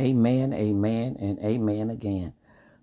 Amen, amen, and amen again.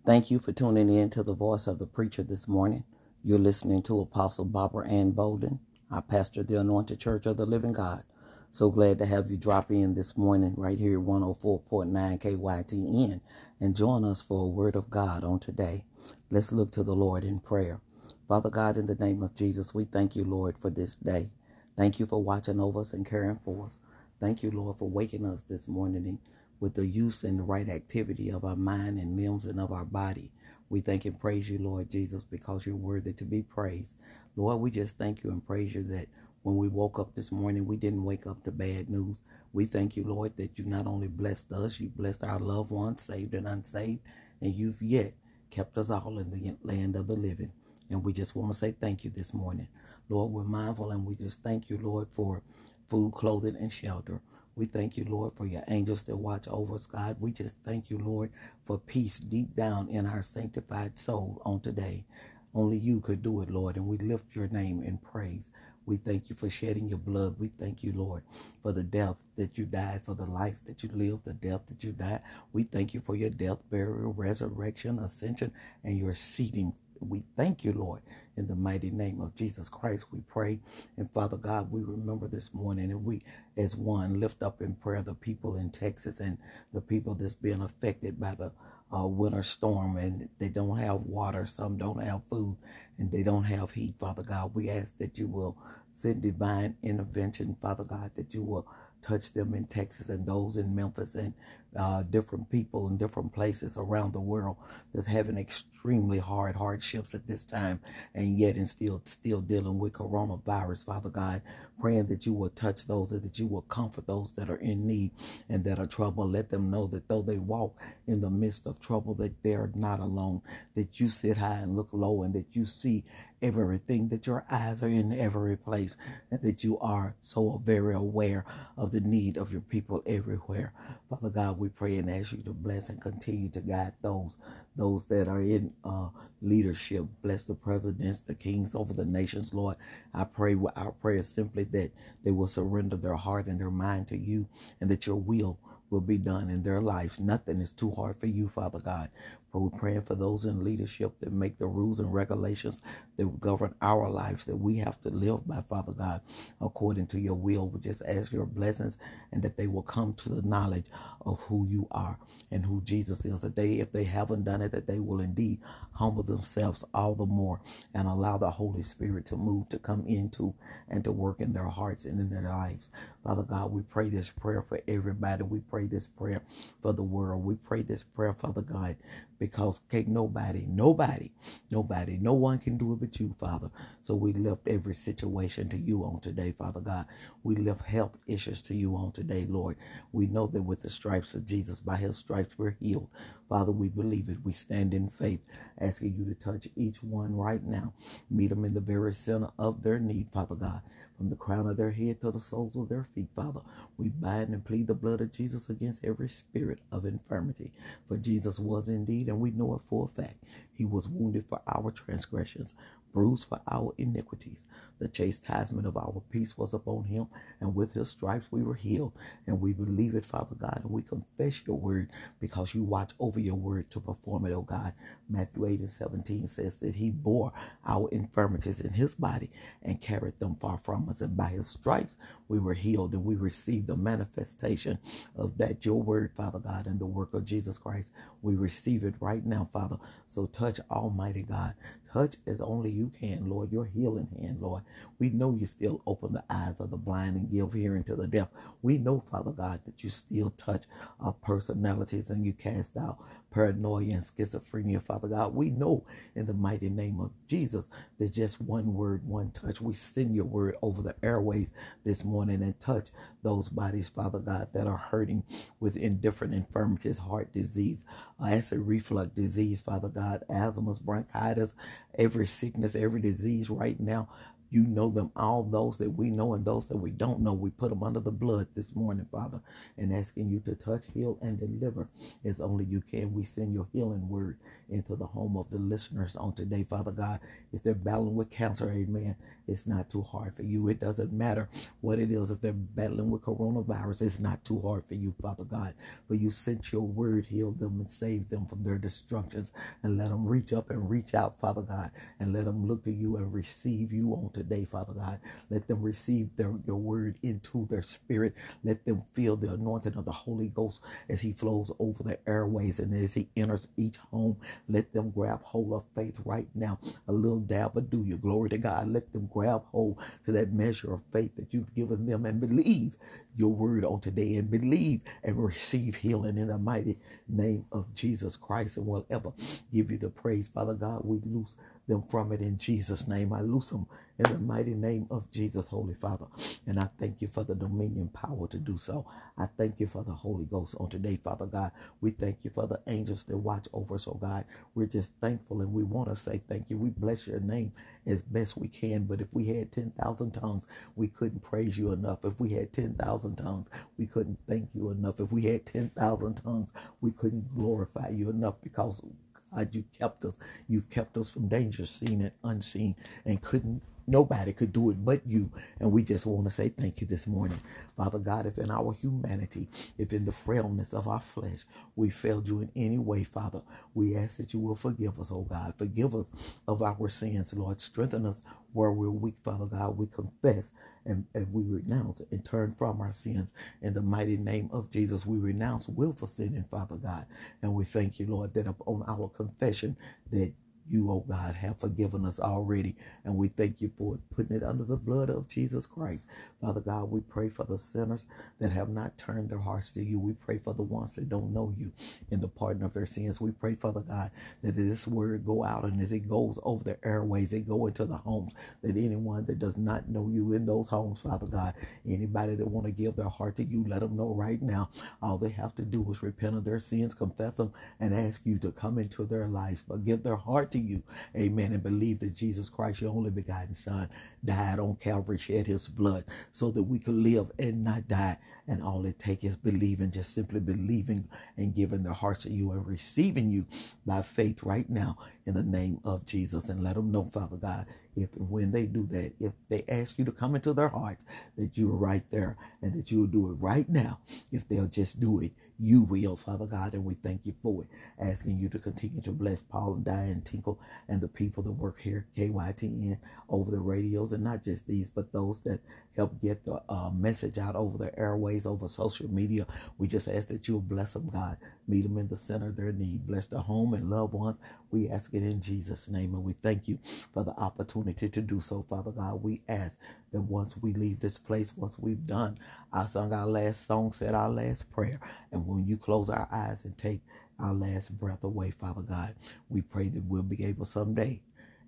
Thank you for tuning in to the voice of the preacher this morning. You're listening to Apostle Barbara Ann Bolden. I pastor the Anointed Church of the Living God. So glad to have you drop in this morning right here at 104.9 KYTN and join us for a word of God on today. Let's look to the Lord in prayer. Father God, in the name of Jesus, we thank you, Lord, for this day. Thank you for watching over us and caring for us. Thank you, Lord, for waking us this morning with the use and the right activity of our mind and limbs and of our body. We thank and praise you, Lord Jesus, because you're worthy to be praised. Lord, we just thank you and praise you that when we woke up this morning, we didn't wake up to bad news. We thank you, Lord, that you not only blessed us, you blessed our loved ones, saved and unsaved, and you've yet kept us all in the land of the living. And we just want to say thank you this morning. Lord, we're mindful and we just thank you, Lord, for food, clothing, and shelter. We thank you, Lord, for your angels that watch over us, God. We just thank you, Lord, for peace deep down in our sanctified soul on today. Only you could do it, Lord, and we lift your name in praise. We thank you for shedding your blood. We thank you, Lord, for the death that you died, for the life that you lived, the death that you died. We thank you for your death, burial, resurrection, ascension, and your seating we thank you, Lord, in the mighty name of Jesus Christ. We pray. And Father God, we remember this morning and we, as one, lift up in prayer the people in Texas and the people that's being affected by the uh, winter storm and they don't have water, some don't have food, and they don't have heat, Father God. We ask that you will send divine intervention, Father God, that you will touch them in Texas and those in Memphis and uh, different people in different places around the world that's having extremely hard hardships at this time and yet and still still dealing with coronavirus father god praying that you will touch those and that you will comfort those that are in need and that are troubled let them know that though they walk in the midst of trouble that they're not alone that you sit high and look low and that you see everything, that your eyes are in every place, and that you are so very aware of the need of your people everywhere. Father God, we pray and ask you to bless and continue to guide those those that are in uh, leadership. Bless the presidents, the kings over the nations, Lord. I pray our prayer is simply that they will surrender their heart and their mind to you, and that your will will be done in their lives. Nothing is too hard for you, Father God. We're praying for those in leadership that make the rules and regulations that govern our lives that we have to live by, Father God, according to your will. We just ask your blessings and that they will come to the knowledge of who you are and who Jesus is. That they, if they haven't done it, that they will indeed humble themselves all the more and allow the Holy Spirit to move, to come into and to work in their hearts and in their lives. Father God, we pray this prayer for everybody. We pray this prayer for the world. We pray this prayer, Father God, because can't nobody, nobody, nobody, no one can do it but you, Father. So we lift every situation to you on today, Father God. We lift health issues to you on today, Lord. We know that with the stripes of Jesus, by his stripes, we're healed. Father, we believe it. We stand in faith, asking you to touch each one right now. Meet them in the very center of their need, Father God from the crown of their head to the soles of their feet, Father. We bind and plead the blood of Jesus against every spirit of infirmity. For Jesus was indeed, and we know it for a fact, he was wounded for our transgressions, bruised for our iniquities. The chastisement of our peace was upon him, and with his stripes we were healed. And we believe it, Father God, and we confess your word because you watch over your word to perform it, oh God. Matthew 8 and 17 says that he bore our infirmities in his body and carried them far from us. And by his stripes we were healed, and we received the manifestation of that, your word, Father God, and the work of Jesus Christ. We receive it right now, Father. So touch Almighty God. Touch as only you can, Lord, your healing hand, Lord. We know you still open the eyes of the blind and give hearing to the deaf. We know, Father God, that you still touch our personalities and you cast out paranoia and schizophrenia, Father God. We know in the mighty name of Jesus that just one word, one touch. We send your word over the airways this morning and touch those bodies, Father God, that are hurting with indifferent infirmities, heart disease, acid reflux disease, Father God, asthma, bronchitis, every sickness, every disease right now You know them, all those that we know and those that we don't know. We put them under the blood this morning, Father, and asking you to touch, heal, and deliver as only you can. We send your healing word into the home of the listeners on today, Father God. If they're battling with cancer, amen, it's not too hard for you. It doesn't matter what it is. If they're battling with coronavirus, it's not too hard for you, Father God. For you sent your word, heal them and save them from their destructions, and let them reach up and reach out, Father God, and let them look to you and receive you on today, Father God. Let them receive their, your word into their spirit. Let them feel the anointing of the Holy Ghost as he flows over the airways and as he enters each home. Let them grab hold of faith right now. A little dab of do you. Glory to God. Let them grab hold to that measure of faith that you've given them and believe your word on today and believe and receive healing in the mighty name of Jesus Christ and will ever give you the praise. Father God, we loose them from it in Jesus' name. I loose them in the mighty name of Jesus, Holy Father. And I thank you for the dominion power to do so. I thank you for the Holy Ghost on today, Father God. We thank you for the angels that watch over us, oh God. We're just thankful and we want to say thank you. We bless your name as best we can. But if we had 10,000 tongues, we couldn't praise you enough. If we had 10,000 tongues, we couldn't thank you enough. If we had 10,000 tongues, we couldn't glorify you enough because God, you kept us. You've kept us from danger, seen and unseen, and couldn't Nobody could do it but you. And we just want to say thank you this morning. Father God, if in our humanity, if in the frailness of our flesh, we failed you in any way, Father, we ask that you will forgive us, oh God. Forgive us of our sins, Lord. Strengthen us where we're weak, Father God. We confess and, and we renounce and turn from our sins. In the mighty name of Jesus, we renounce willful sinning, Father God. And we thank you, Lord, that upon our confession that you, oh God, have forgiven us already. And we thank you for putting it under the blood of Jesus Christ. Father God, we pray for the sinners that have not turned their hearts to you. We pray for the ones that don't know you in the pardon of their sins. We pray, Father God, that this word go out and as it goes over the airways, it go into the homes, that anyone that does not know you in those homes, Father God, anybody that want to give their heart to you, let them know right now. All they have to do is repent of their sins, confess them, and ask you to come into their lives, forgive their heart to you. Amen. And believe that Jesus Christ, your only begotten Son, died on Calvary, shed his blood so that we could live and not die. And all it takes is believing, just simply believing and giving their hearts to you and receiving you by faith right now in the name of Jesus. And let them know, Father God, if when they do that, if they ask you to come into their hearts, that you are right there and that you will do it right now. If they'll just do it, you will, Father God, and we thank you for it. Asking you to continue to bless Paul and Diane Tinkle and the people that work here, KYTN, over the radios, and not just these, but those that help get the uh, message out over the airways, over social media. We just ask that you bless them, God. Meet them in the center of their need. Bless their home and loved ones. We ask it in Jesus' name, and we thank you for the opportunity to do so, Father God. We ask that once we leave this place, once we've done, I sung our last song, said our last prayer, and when you close our eyes and take our last breath away, Father God, we pray that we'll be able someday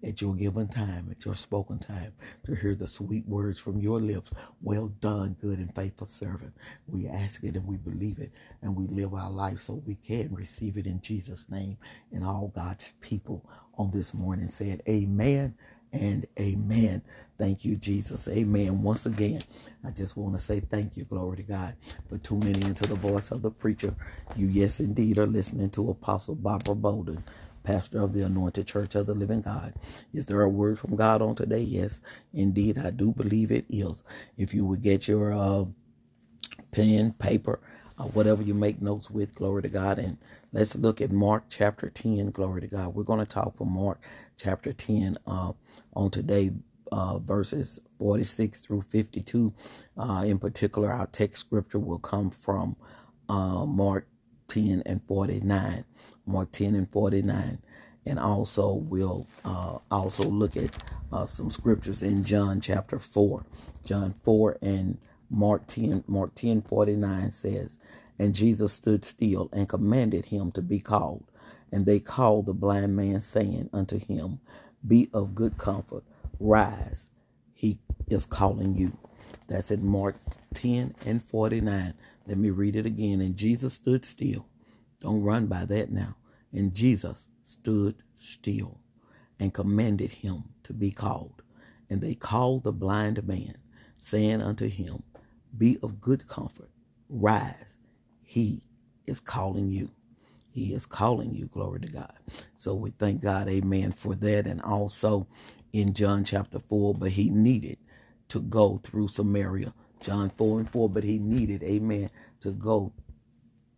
at your given time, at your spoken time, to hear the sweet words from your lips. Well done, good and faithful servant. We ask it and we believe it, and we live our life so we can receive it in Jesus' name. And all God's people on this morning said, Amen and amen. Thank you, Jesus. Amen. Once again, I just want to say thank you, glory to God, for tuning into the voice of the preacher. You, yes, indeed, are listening to Apostle Barbara Bolden pastor of the Anointed Church of the Living God. Is there a word from God on today? Yes, indeed, I do believe it is. If you would get your uh, pen, paper, uh, whatever you make notes with, glory to God. And let's look at Mark chapter 10, glory to God. We're going to talk from Mark chapter 10 uh, on today. Uh, verses 46 through 52. Uh, in particular, our text scripture will come from uh, Mark 10 and 49. Mark 10 and 49. And also we'll uh, also look at uh, some scriptures in John chapter 4. John 4 and Mark 10, Mark 10 49 says, And Jesus stood still and commanded him to be called. And they called the blind man, saying unto him, Be of good comfort, rise, he is calling you. That's in Mark 10 and 49. Let me read it again. And Jesus stood still. Don't run by that now. And Jesus stood still and commanded him to be called. And they called the blind man, saying unto him, Be of good comfort, rise, he is calling you. He is calling you, glory to God. So we thank God, amen, for that. And also in John chapter 4, but he needed to go through Samaria. John 4 and 4, but he needed, amen, to go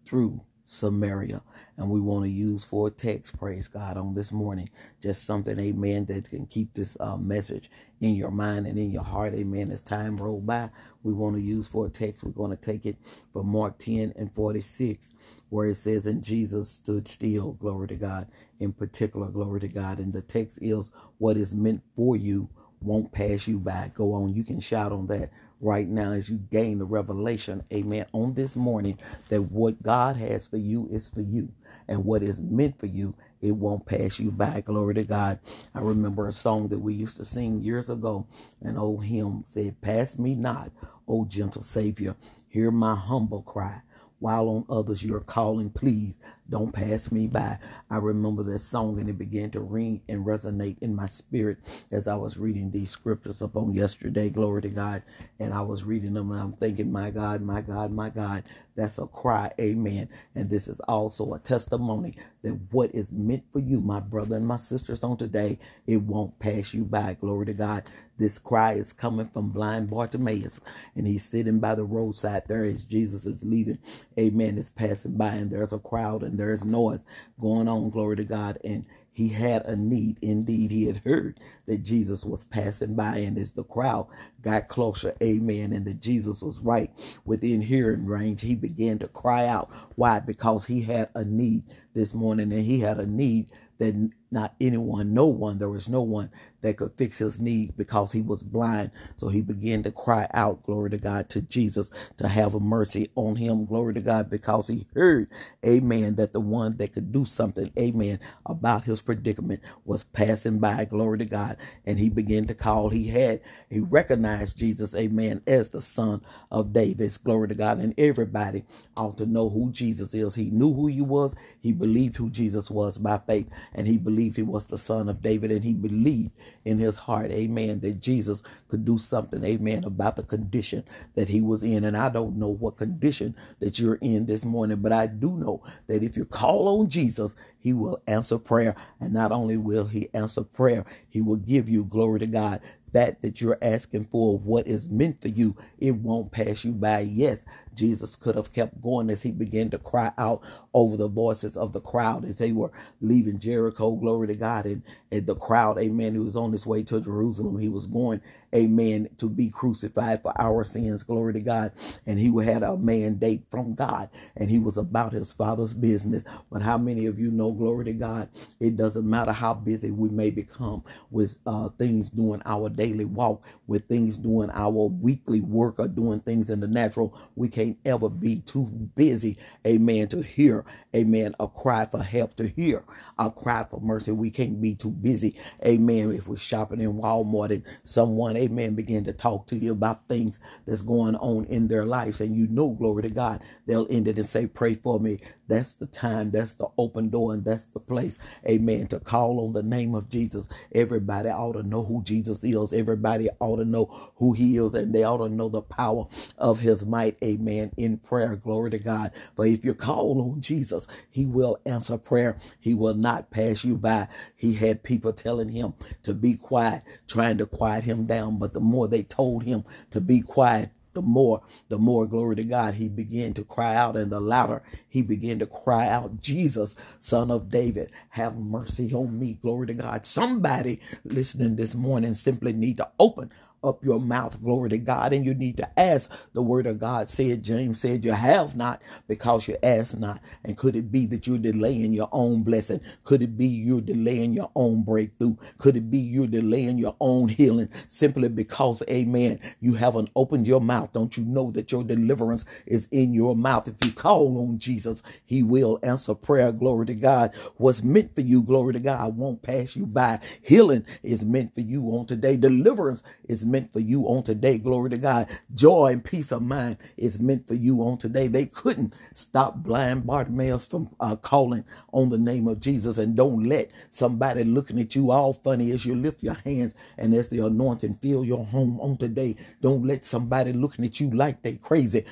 through Samaria. And we want to use for text, praise God, on this morning. Just something, amen, that can keep this uh, message in your mind and in your heart, amen. As time roll by, we want to use for text. We're going to take it from Mark 10 and 46, where it says, And Jesus stood still, glory to God, in particular, glory to God. And the text is, What is meant for you won't pass you by. Go on, you can shout on that right now as you gain the revelation, amen, on this morning that what God has for you is for you. And what is meant for you, it won't pass you by. Glory to God. I remember a song that we used to sing years ago. An old hymn said, Pass me not, O gentle Savior. Hear my humble cry while on others you're calling, please don't pass me by. I remember that song and it began to ring and resonate in my spirit as I was reading these scriptures upon yesterday. Glory to God. And I was reading them and I'm thinking, my God, my God, my God, that's a cry. Amen. And this is also a testimony that what is meant for you, my brother and my sisters on today, it won't pass you by. Glory to God. This cry is coming from blind Bartimaeus, and he's sitting by the roadside there as Jesus is leaving. Amen. Is passing by, and there's a crowd and there's noise going on. Glory to God. And he had a need. Indeed, he had heard that Jesus was passing by, and as the crowd got closer, amen, and that Jesus was right within hearing range, he began to cry out. Why? Because he had a need this morning, and he had a need that not anyone, no one, there was no one that could fix his need because he was blind. So he began to cry out, glory to God, to Jesus to have a mercy on him, glory to God, because he heard, amen, that the one that could do something, amen, about his predicament was passing by, glory to God. And he began to call. He had, he recognized Jesus, amen, as the son of David, glory to God. And everybody ought to know who Jesus is. He knew who he was. He believed who Jesus was by faith. And he believed he was the son of David. And he believed in his heart, amen, that Jesus could do something, amen, about the condition that he was in. And I don't know what condition that you're in this morning, but I do know that if you call on Jesus, he will answer prayer. And not only will he answer prayer, he will give you glory to God that that you're asking for what is meant for you it won't pass you by. Yes jesus could have kept going as he began to cry out over the voices of the crowd as they were leaving jericho glory to god and, and the crowd amen he was on his way to jerusalem he was going amen. To be crucified for our sins. Glory to god. And he had a mandate from god. And he was about his father's business. But how many of you know glory to god it doesn't matter how busy we may become with uh, things doing our daily walk, with things doing our weekly work or doing things in the natural, we can't ever be too busy, amen, to hear, amen, a cry for help, to hear a cry for mercy. We can't be too busy, amen, if we're shopping in Walmart and someone, amen, begin to talk to you about things that's going on in their lives and you know, glory to God, they'll end it and say, pray for me. That's the time, that's the open door, and that's the place, amen, to call on the name of Jesus. Everybody ought to know who Jesus is Everybody ought to know who he is and they ought to know the power of his might. Amen. In prayer. Glory to God. For if you call on Jesus, he will answer prayer. He will not pass you by. He had people telling him to be quiet, trying to quiet him down. But the more they told him to be quiet, the more, the more glory to God, he began to cry out, and the louder he began to cry out, Jesus, son of David, have mercy on me. Glory to God. Somebody listening this morning simply need to open up your mouth, glory to God, and you need to ask. The word of God said, James said, You have not because you ask not. And could it be that you're delaying your own blessing? Could it be you're delaying your own breakthrough? Could it be you're delaying your own healing simply because, amen, you haven't opened your mouth? Don't you know that your deliverance is in your mouth? If you call on Jesus, he will answer prayer, glory to God. What's meant for you, glory to God, won't pass you by. Healing is meant for you on today. Deliverance is meant for you on today. Glory to God. Joy and peace of mind is meant for you on today. They couldn't stop blind Bartimaeus from uh, calling on the name of Jesus. And don't let somebody looking at you all funny as you lift your hands and as the anointing fill your home on today. Don't let somebody looking at you like they crazy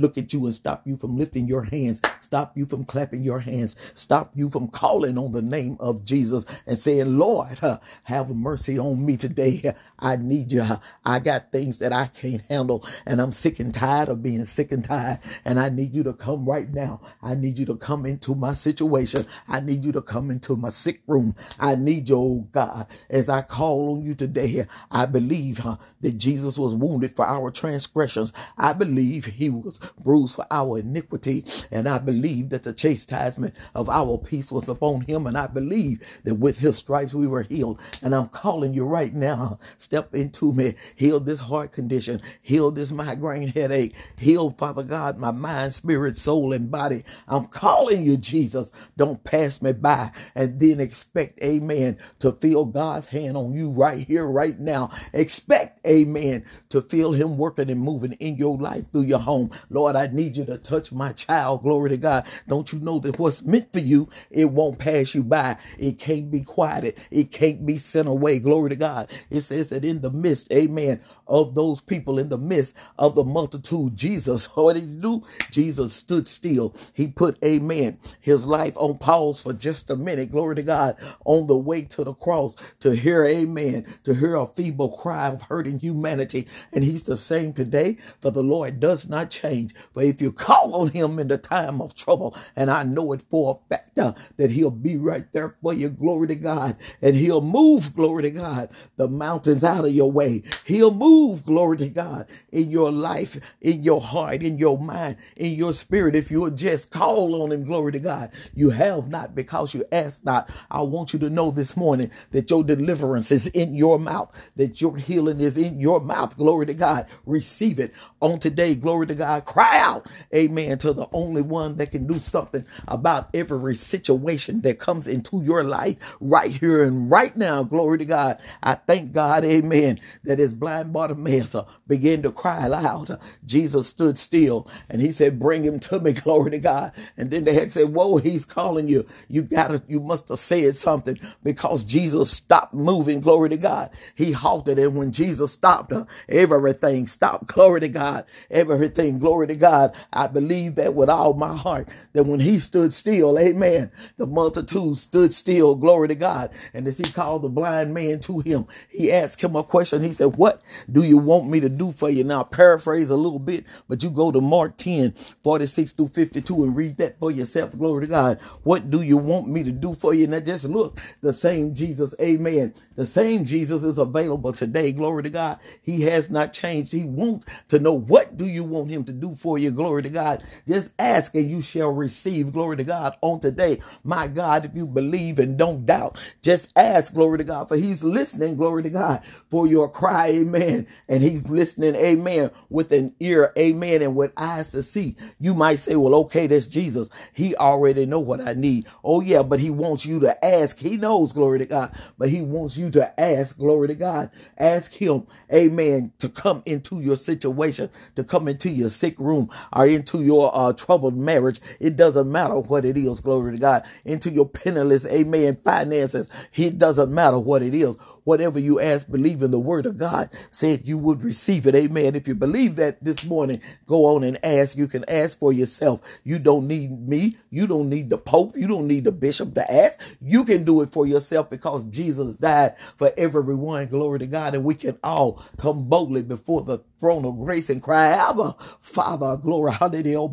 look at you and stop you from lifting your hands, stop you from clapping your hands, stop you from calling on the name of Jesus and saying, Lord, uh, have mercy on me today. I need you. I got things that I can't handle and I'm sick and tired of being sick and tired. And I need you to come right now. I need you to come into my situation. I need you to come into my sick room. I need you, oh God, as I call on you today. I believe huh, that Jesus was wounded for our transgressions. I believe he was bruised for our iniquity. And I believe that the chastisement of our peace was upon him. And I believe that with his stripes we were healed. And I'm calling you right now. Step into me. Heal this heart condition. Heal this migraine headache. Heal, Father God, my mind, spirit, soul, and body. I'm calling you, Jesus. Don't pass me by and then expect, amen, to feel God's hand on you right here, right now. Expect, amen, to feel him working and moving in your life through your home. Lord, I need you to touch my child. Glory to God. Don't you know that what's meant for you, it won't pass you by. It can't be quieted. It can't be sent away. Glory to God. It says that in the midst, amen, of those people, in the midst of the multitude, Jesus, what did he do? Jesus stood still. He put, amen, his life on pause for just a minute. Glory to God. On the way to the cross to hear, amen, to hear a feeble cry of hurting humanity. And he's the same today, for the Lord does not change change. But if you call on him in the time of trouble, and I know it for a fact uh, that he'll be right there for you, glory to God, and he'll move, glory to God, the mountains out of your way. He'll move, glory to God, in your life, in your heart, in your mind, in your spirit. If you'll just call on him, glory to God, you have not because you ask not. I want you to know this morning that your deliverance is in your mouth, that your healing is in your mouth, glory to God. Receive it on today, glory to God cry out, amen, to the only one that can do something about every situation that comes into your life right here and right now. Glory to God. I thank God, amen, that his blind Bartimaeus uh, began to cry loud. Jesus stood still and he said, Bring him to me, glory to God. And then they had said, Whoa, he's calling you. You gotta, you must have said something because Jesus stopped moving, glory to God. He halted, and when Jesus stopped, uh, everything stopped, glory to God. Everything, glory Glory to God. I believe that with all my heart that when he stood still, amen, the multitude stood still. Glory to God. And as he called the blind man to him, he asked him a question. He said, What do you want me to do for you? Now, paraphrase a little bit, but you go to Mark 10, 46 through 52 and read that for yourself. Glory to God. What do you want me to do for you? Now, just look, the same Jesus, amen. The same Jesus is available today. Glory to God. He has not changed. He wants to know what do you want him to do do for you. Glory to God. Just ask and you shall receive. Glory to God on today. My God, if you believe and don't doubt, just ask. Glory to God. For he's listening. Glory to God for your cry. Amen. And he's listening. Amen. With an ear. Amen. And with eyes to see. You might say, well, okay, that's Jesus. He already know what I need. Oh yeah, but he wants you to ask. He knows. Glory to God. But he wants you to ask. Glory to God. Ask him. Amen. To come into your situation, to come into your sick sick room or into your uh, troubled marriage. It doesn't matter what it is, glory to God. Into your penniless, amen, finances. It doesn't matter what it is whatever you ask, believe in the word of God, said you would receive it. Amen. If you believe that this morning, go on and ask. You can ask for yourself. You don't need me. You don't need the Pope. You don't need the bishop to ask. You can do it for yourself because Jesus died for everyone. Glory to God. And we can all come boldly before the throne of grace and cry, Abba, Father, glory, hallelujah, oh,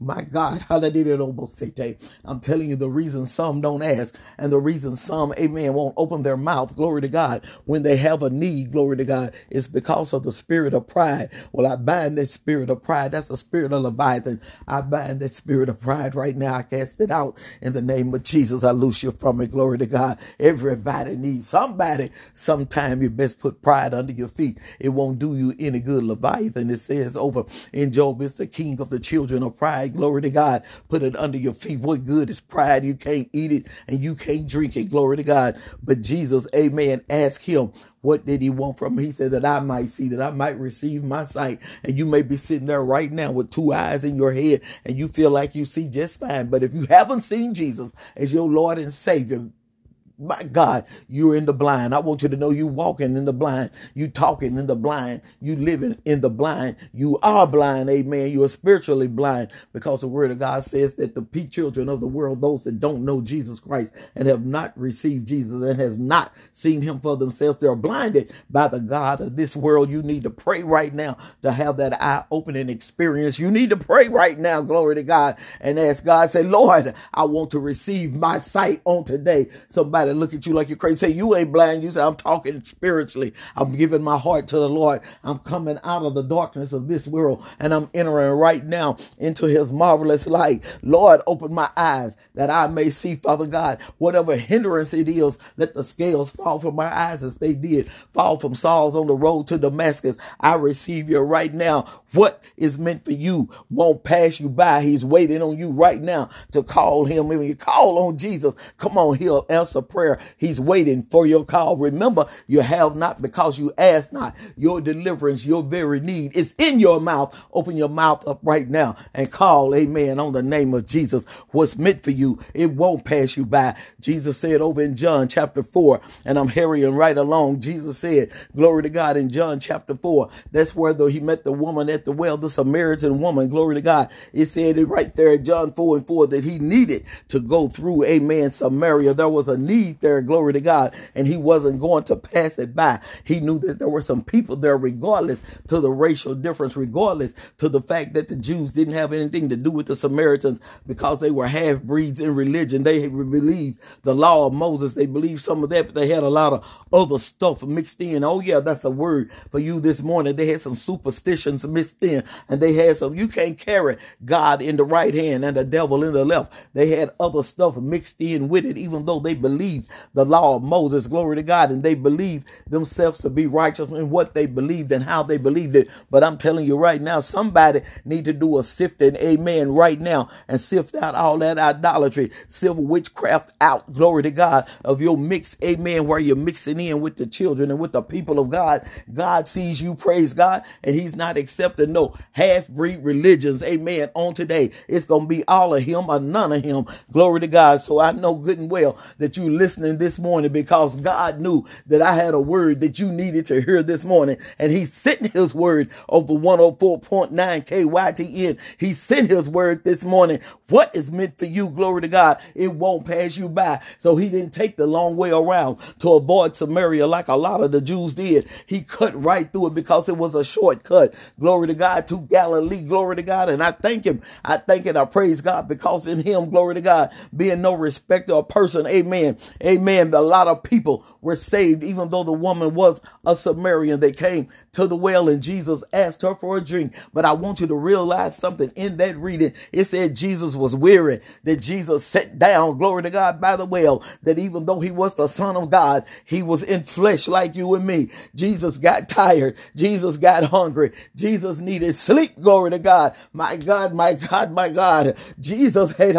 my God, hallelujah, oh, I'm telling you the reason some don't ask and the reason some, amen, won't open their mouth, glory to God, when they have a need, glory to God, is because of the spirit of pride. Well, I bind that spirit of pride. That's a spirit of Leviathan. I bind that spirit of pride right now. I cast it out in the name of Jesus. I loose you from it. Glory to God. Everybody needs somebody. Sometime you best put pride under your feet. It won't do you any good. Leviathan, it says over in Job, is the king of the children of pride. Glory to God. Put it under your feet. What good is pride? You can't eat it and you can't drink it. Glory to God. But Jesus, amen amen, ask him, what did he want from me? He said that I might see, that I might receive my sight. And you may be sitting there right now with two eyes in your head and you feel like you see just fine. But if you haven't seen Jesus as your Lord and Savior, my God, you're in the blind. I want you to know you walking in the blind. You talking in the blind. You living in the blind. You are blind. Amen. You are spiritually blind because the word of God says that the children of the world, those that don't know Jesus Christ and have not received Jesus and has not seen him for themselves, they're blinded by the God of this world. You need to pray right now to have that eye opening experience. You need to pray right now. Glory to God and ask God, say, Lord, I want to receive my sight on today. Somebody somebody look at you like you're crazy. Say, you ain't blind. You say, I'm talking spiritually. I'm giving my heart to the Lord. I'm coming out of the darkness of this world and I'm entering right now into his marvelous light. Lord, open my eyes that I may see, Father God, whatever hindrance it is, let the scales fall from my eyes as they did fall from Saul's on the road to Damascus. I receive you right now. What is meant for you won't pass you by. He's waiting on you right now to call him. When you call on Jesus, come on, he'll answer prayer. He's waiting for your call. Remember, you have not because you ask not. Your deliverance, your very need is in your mouth. Open your mouth up right now and call, amen, on the name of Jesus. What's meant for you, it won't pass you by. Jesus said over in John chapter 4, and I'm hurrying right along. Jesus said, Glory to God in John chapter 4. That's where though he met the woman at the well, the Samaritan woman, glory to God. It said it right there in John 4 and 4 that he needed to go through, amen, Samaria. There was a need there, glory to God, and he wasn't going to pass it by. He knew that there were some people there, regardless to the racial difference, regardless to the fact that the Jews didn't have anything to do with the Samaritans because they were half breeds in religion. They believed the law of Moses. They believed some of that, but they had a lot of other stuff mixed in. Oh, yeah, that's a word for you this morning. They had some superstitions mixed in and they had some, you can't carry God in the right hand and the devil in the left. They had other stuff mixed in with it, even though they believed the law of Moses, glory to God, and they believed themselves to be righteous in what they believed and how they believed it. But I'm telling you right now, somebody need to do a sifting, amen, right now and sift out all that idolatry, sift witchcraft out, glory to God, of your mix, amen, where you're mixing in with the children and with the people of God. God sees you, praise God, and he's not accepting no half breed religions. Amen. On today, it's going to be all of him or none of him. Glory to God. So I know good and well that you listening this morning because God knew that I had a word that you needed to hear this morning. And he sent his word over 104.9 KYTN. He sent his word this morning. What is meant for you? Glory to God. It won't pass you by. So he didn't take the long way around to avoid Samaria like a lot of the Jews did. He cut right through it because it was a shortcut. Glory to God, to Galilee. Glory to God. And I thank him. I thank and I praise God because in him, glory to God, being no respecter of person. Amen. Amen. A lot of people were saved, even though the woman was a Samaritan. They came to the well and Jesus asked her for a drink. But I want you to realize something in that reading. It said Jesus was weary, that Jesus sat down, glory to God, by the well, that even though he was the son of God, he was in flesh like you and me. Jesus got tired. Jesus got hungry. Jesus needed sleep. Glory to God. My God, my God, my God. Jesus had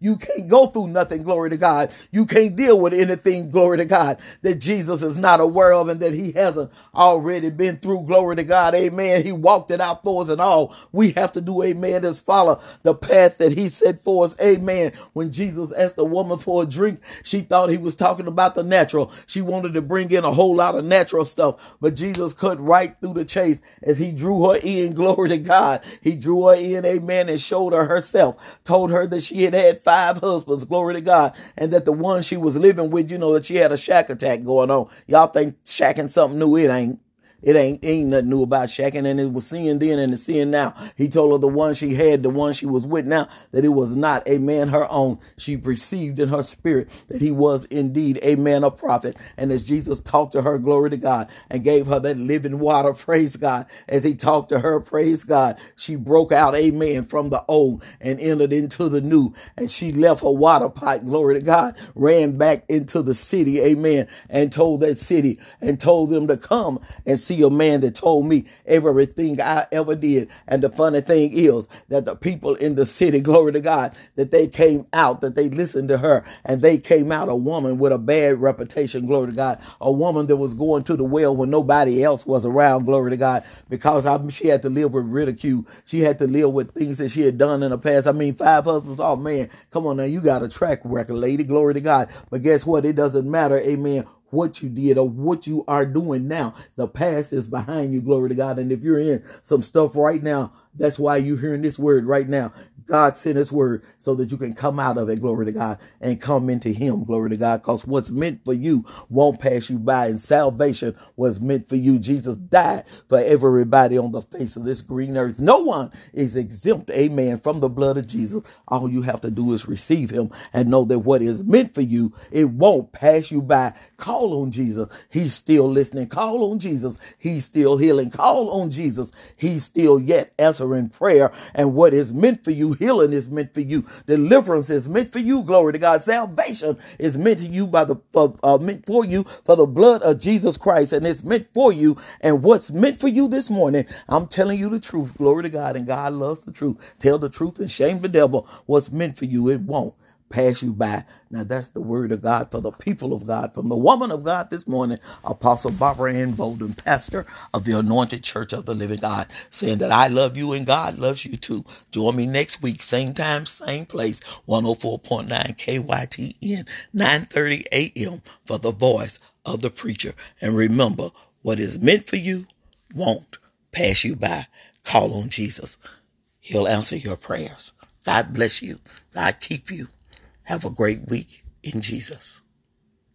You can't go through nothing. Glory to God. You can't deal with anything. Glory to God that Jesus is not aware of and that he hasn't already been through. Glory to God. Amen. He walked it out for us and all we have to do. Amen. Is follow the path that he set for us. Amen. When Jesus asked the woman for a drink, she thought he was talking about the natural. She wanted to bring in a whole lot of natural stuff, but Jesus cut right through the chase as he drew her in, glory to God. He drew her in, amen, and showed her herself, told her that she had had five husbands, glory to God, and that the one she was living with, you know, that she had a shack attack going on. Y'all think shacking something new, it ain't. It ain't ain't nothing new about shacking, and it was seeing then and it's seeing now. He told her the one she had, the one she was with now, that it was not a man her own. She perceived in her spirit that he was indeed a man, a prophet. And as Jesus talked to her, glory to God, and gave her that living water, praise God. As he talked to her, praise God, she broke out, amen, from the old and entered into the new. And she left her water pot, glory to God, ran back into the city, amen, and told that city and told them to come and see a man that told me everything I ever did. And the funny thing is that the people in the city, glory to God, that they came out, that they listened to her, and they came out a woman with a bad reputation, glory to God, a woman that was going to the well when nobody else was around, glory to God, because I, she had to live with ridicule. She had to live with things that she had done in the past. I mean, five husbands. Oh man, come on now, you got a track record, lady. Glory to God. But guess what? It doesn't matter, amen, what you did or what you are doing now. The past is behind you, glory to God. And if you're in some stuff right now, that's why you're hearing this word right now. God sent his word so that you can come out of it, glory to God, and come into him, glory to God, because what's meant for you won't pass you by, and salvation was meant for you. Jesus died for everybody on the face of this green earth. No one is exempt, amen, from the blood of Jesus. All you have to do is receive him and know that what is meant for you, it won't pass you by. Call on Jesus. He's still listening. Call on Jesus. He's still healing. Call on Jesus. He's still yet answering prayer. And what is meant for you, Healing is meant for you. Deliverance is meant for you. Glory to God. Salvation is meant to you by the uh, meant for you for the blood of Jesus Christ, and it's meant for you. And what's meant for you this morning, I'm telling you the truth. Glory to God, and God loves the truth. Tell the truth and shame the devil. What's meant for you, it won't pass you by. Now that's the word of God for the people of God, from the woman of God this morning, Apostle Barbara Ann Bolden, pastor of the Anointed Church of the Living God, saying that I love you and God loves you too. Join me next week, same time, same place, 104.9 KYTN, 9:30 a.m. for the voice of the preacher. And remember, what is meant for you won't pass you by. Call on Jesus. He'll answer your prayers. God bless you. God keep you. Have a great week in Jesus.